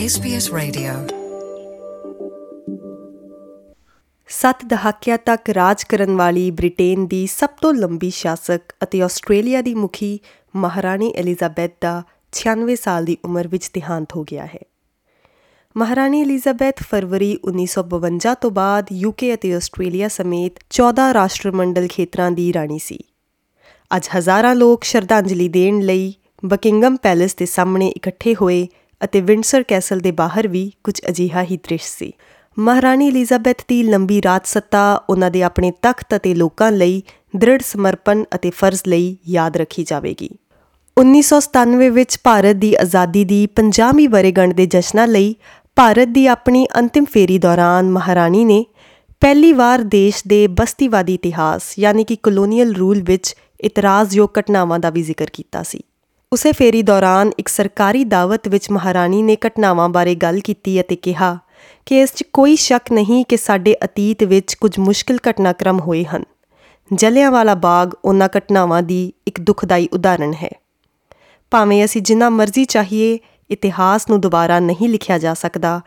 SBS Radio. ਸੱਤ ਦਹਾਕਿਆਂ ਤੱਕ ਰਾਜ ਕਰਨ ਵਾਲੀ ਬ੍ਰਿਟੇਨ ਦੀ ਸਭ ਤੋਂ ਲੰਬੀ ਸ਼ਾਸਕ ਅਤੇ ਆਸਟ੍ਰੇਲੀਆ ਦੀ ਮੁਖੀ ਮਹਾਰਾਣੀ ਐਲਿਜ਼ਾਬੈਥ ਦਾ 96 ਸਾਲ ਦੀ ਉਮਰ ਵਿੱਚ ਦੇਹਾਂਤ ਹੋ ਗਿਆ ਹੈ। ਮਹਾਰਾਣੀ ਐਲਿਜ਼ਾਬੈਥ ਫਰਵਰੀ 1952 ਤੋਂ ਬਾਅਦ ਯੂਕੇ ਅਤੇ ਆਸਟ੍ਰੇਲੀਆ ਸਮੇਤ 14 ਰਾਸ਼ਟਰਮੰਡਲ ਖੇਤਰਾਂ ਦੀ ਰਾਣੀ ਸੀ। ਅੱਜ ਹਜ਼ਾਰਾਂ ਲੋਕ ਸ਼ਰਧਾਂਜਲੀ ਦੇਣ ਲਈ ਬਕਿੰਗਮ ਪੈਲੇਸ ਦੇ ਸਾਹਮਣੇ ਇਕੱਠੇ ਹੋਏ ਅਤੇ ਵਿੰਡਸਰ ਕੈਸਲ ਦੇ ਬਾਹਰ ਵੀ ਕੁਝ ਅਜੀਹਾ ਹੀ ਦ੍ਰਿਸ਼ ਸੀ। ਮਹਾਰਾਣੀ ਐਲਿਜ਼ਾਬੈਥ ਦੀ ਲੰਬੀ ਰਾਜ ਸੱਤਾ ਉਹਨਾਂ ਦੇ ਆਪਣੇ ਤਖਤ ਅਤੇ ਲੋਕਾਂ ਲਈ ਦ੍ਰਿੜ ਸਮਰਪਣ ਅਤੇ ਫਰਜ਼ ਲਈ ਯਾਦ ਰੱਖੀ ਜਾਵੇਗੀ। 1997 ਵਿੱਚ ਭਾਰਤ ਦੀ ਆਜ਼ਾਦੀ ਦੀ 50ਵੀਂ ਵਰ੍ਹੇਗੰਢ ਦੇ ਜਸ਼ਨਾਂ ਲਈ ਭਾਰਤ ਦੀ ਆਪਣੀ ਅੰਤਿਮ ਫੇਰੀ ਦੌਰਾਨ ਮਹਾਰਾਣੀ ਨੇ ਪਹਿਲੀ ਵਾਰ ਦੇਸ਼ ਦੇ ਬਸਤੀਵਾਦੀ ਇਤਿਹਾਸ, ਯਾਨੀ ਕਿ ਕਲੋਨੀਅਲ ਰੂਲ ਵਿੱਚ ਇਤਰਾਜ਼ਯੋਗ ਘਟਨਾਵਾਂ ਦਾ ਵੀ ਜ਼ਿਕਰ ਕੀਤਾ ਸੀ। ਉਸੇ ਫੇਰੀ ਦੌਰਾਨ ਇੱਕ ਸਰਕਾਰੀ ਦਾਵਤ ਵਿੱਚ ਮਹਾਰਾਣੀ ਨੇ ਘਟਨਾਵਾਂ ਬਾਰੇ ਗੱਲ ਕੀਤੀ ਅਤੇ ਕਿਹਾ ਕਿ ਇਸ 'ਚ ਕੋਈ ਸ਼ੱਕ ਨਹੀਂ ਕਿ ਸਾਡੇ ਅਤੀਤ ਵਿੱਚ ਕੁਝ ਮੁਸ਼ਕਲ ਘਟਨਾਕ੍ਰਮ ਹੋਏ ਹਨ। ਜਲਿਆਂਵਾਲਾ ਬਾਗ ਉਹਨਾਂ ਘਟਨਾਵਾਂ ਦੀ ਇੱਕ ਦੁਖਦਾਈ ਉਦਾਹਰਣ ਹੈ। ਭਾਵੇਂ ਅਸੀਂ ਜਿੰਨਾ ਮਰਜ਼ੀ ਚਾਹੀਏ, ਇਤਿਹਾਸ ਨੂੰ ਦੁਬਾਰਾ ਨਹੀਂ ਲਿਖਿਆ ਜਾ ਸਕਦਾ,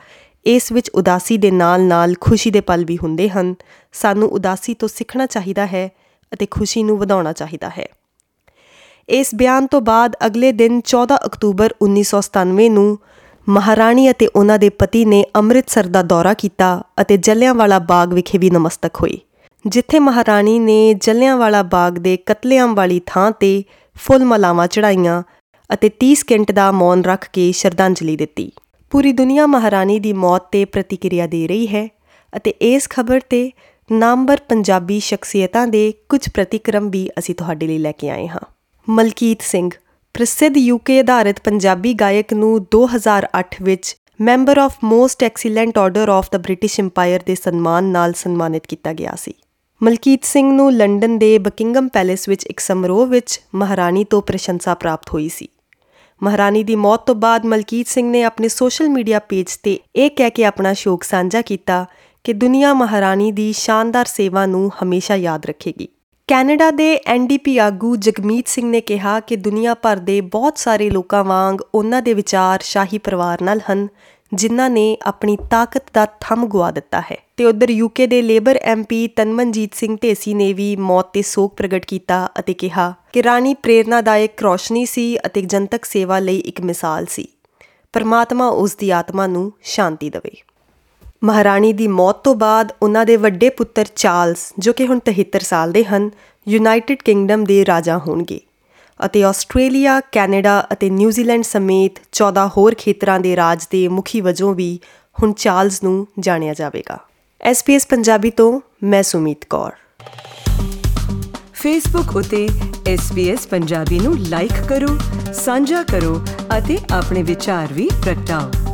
ਇਸ ਵਿੱਚ ਉਦਾਸੀ ਦੇ ਨਾਲ-ਨਾਲ ਖੁਸ਼ੀ ਦੇ ਪਲ ਵੀ ਹੁੰਦੇ ਹਨ। ਸਾਨੂੰ ਉਦਾਸੀ ਤੋਂ ਸਿੱਖਣਾ ਚਾਹੀਦਾ ਹੈ ਅਤੇ ਖੁਸ਼ੀ ਨੂੰ ਵਧਾਉਣਾ ਚਾਹੀਦਾ ਹੈ। ਇਸ ਬਿਆਨ ਤੋਂ ਬਾਅਦ ਅਗਲੇ ਦਿਨ 14 ਅਕਤੂਬਰ 1997 ਨੂੰ ਮਹਾਰਾਣੀ ਅਤੇ ਉਹਨਾਂ ਦੇ ਪਤੀ ਨੇ ਅੰਮ੍ਰਿਤਸਰ ਦਾ ਦੌਰਾ ਕੀਤਾ ਅਤੇ ਜਲਿਆਂਵਾਲਾ ਬਾਗ ਵਿਖੇ ਵੀ ਨਮਸਤਕ ਹੋਏ, ਜਿੱਥੇ ਮਹਾਰਾਣੀ ਨੇ ਜਲਿਆਂਵਾਲਾ ਬਾਗ ਦੇ ਕਤਲੇਆਮ ਵਾਲੀ ਥਾਂ ਤੇ ਫੁੱਲ ਮਲਾਵਾਂ ਚੜਾਈਆਂ ਅਤੇ 30 ਸਕਿੰਟ ਦਾ ਮੌਨ ਰੱਖ ਕੇ ਸ਼ਰਧਾਂਜਲੀ ਦਿੱਤੀ। ਪੂਰੀ ਦੁਨੀਆ ਮਹਾਰਾਣੀ ਦੀ ਮੌਤ ਤੇ ਪ੍ਰਤੀਕਿਰਿਆ ਦੇ ਰਹੀ ਹੈ ਅਤੇ ਇਸ ਖਬਰ ਤੇ ਨਾਮਵਰ ਪੰਜਾਬੀ ਸ਼ਖਸੀਅਤਾਂ ਦੇ ਕੁਝ ਪ੍ਰਤੀਕਰਮ ਵੀ ਅਸੀਂ ਤੁਹਾਡੇ ਲਈ ਲੈ ਕੇ ਆਏ ਹਾਂ। ਮਲਕੀਤ ਸਿੰਘ, ਪ੍ਰਸਿੱਧ ਯੂਕੇ ਆਧਾਰਿਤ ਪੰਜਾਬੀ ਗਾਇਕ ਨੂੰ 2008 ਵਿੱਚ Member of Most Excellent Order of the British Empire ਦੇ ਸਨਮਾਨ ਨਾਲ ਸਨਮਾਨਿਤ ਕੀਤਾ ਗਿਆ ਸੀ। ਮਲਕੀਤ ਸਿੰਘ ਨੂੰ ਲੰਡਨ ਦੇ ਬਕਿੰਗਮ ਪੈਲੇਸ ਵਿੱਚ ਇੱਕ ਸਮਾਰੋਹ ਵਿੱਚ ਮਹਾਰਾਣੀ ਤੋਂ ਪ੍ਰਸ਼ੰਸਾ ਪ੍ਰਾਪਤ ਹੋਈ ਸੀ। ਮਹਾਰਾਣੀ ਦੀ ਮੌਤ ਤੋਂ ਬਾਅਦ ਮਲਕੀਤ ਸਿੰਘ ਨੇ ਆਪਣੇ ਸੋਸ਼ਲ ਮੀਡੀਆ ਪੇਜ ਤੇ ਇਹ ਕਹਿ ਕੇ ਆਪਣਾ ਸ਼ੋਕ ਸਾਂਝਾ ਕੀਤਾ ਕਿ ਦੁਨੀਆ ਮਹਾਰਾਣੀ ਦੀ ਸ਼ਾਨਦਾਰ ਸੇਵਾ ਨੂੰ ਹਮੇਸ਼ਾ ਯਾਦ ਰੱਖੇਗੀ। ਕੈਨੇਡਾ ਦੇ ਐਨਡੀਪੀ ਆਗੂ ਜਗਮੀਤ ਸਿੰਘ ਨੇ ਕਿਹਾ ਕਿ ਦੁਨੀਆ ਭਰ ਦੇ ਬਹੁਤ ਸਾਰੇ ਲੋਕਾਂ ਵਾਂਗ ਉਹਨਾਂ ਦੇ ਵਿਚਾਰ ਸ਼ਾਹੀ ਪਰਿਵਾਰ ਨਾਲ ਹਨ, ਜਿਨ੍ਹਾਂ ਨੇ ਆਪਣੀ ਤਾਕਤ ਦਾ ਥੰਮ ਗਵਾ ਦਿੱਤਾ ਹੈ। ਤੇ ਉਧਰ ਯੂਕੇ ਦੇ ਲੇਬਰ ਐਮਪੀ ਤਨਮਨਜੀਤ ਸਿੰਘ ਢੇਸੀ ਨੇ ਵੀ ਮੌਤ ਤੇ ਸੋਗ ਪ੍ਰਗਟ ਕੀਤਾ ਅਤੇ ਕਿਹਾ ਕਿ ਰਾਣੀ ਪ੍ਰੇਰਨਾਦਾਇਕ ਰੋਸ਼ਨੀ ਸੀ ਅਤੇ ਜਨਤਕ ਸੇਵਾ ਲਈ ਇੱਕ ਮਿਸਾਲ ਸੀ। ਪਰਮਾਤਮਾ ਉਸ ਦੀ ਆਤਮਾ ਨੂੰ ਸ਼ਾਂਤੀ ਦੇਵੇ। ਮਹਾਰਾਣੀ ਦੀ ਮੌਤ ਤੋਂ ਬਾਅਦ ਉਹਨਾਂ ਦੇ ਵੱਡੇ ਪੁੱਤਰ ਚਾਰਲਸ, ਜੋ ਕਿ ਹੁਣ 73 ਸਾਲ ਦੇ ਹਨ, ਯੂਨਾਈਟਿਡ ਕਿੰਗਡਮ ਦੇ ਰਾਜਾ ਹੋਣਗੇ ਅਤੇ ਆਸਟ੍ਰੇਲੀਆ, ਕੈਨੇਡਾ ਅਤੇ ਨਿਊਜ਼ੀਲੈਂਡ ਸਮੇਤ 14 ਹੋਰ ਖੇਤਰਾਂ ਦੇ ਰਾਜ ਦੇ ਮੁਖੀ ਵਜੋਂ ਵੀ ਹੁਣ ਚਾਰਲਸ ਨੂੰ ਜਾਣਿਆ ਜਾਵੇਗਾ। ਐਸਪੀਐਸ ਪੰਜਾਬੀ ਤੋਂ ਮੈਂ ਸੁਮੀਤ ਕੌਰ। ਫੇਸਬੁੱਕ ਉਤੇ SBS ਪੰਜਾਬੀ ਨੂੰ ਲਾਈਕ ਕਰੋ, ਸਾਂਝਾ ਕਰੋ ਅਤੇ ਆਪਣੇ ਵਿਚਾਰ ਵੀ ਪ੍ਰਗਟਾਓ।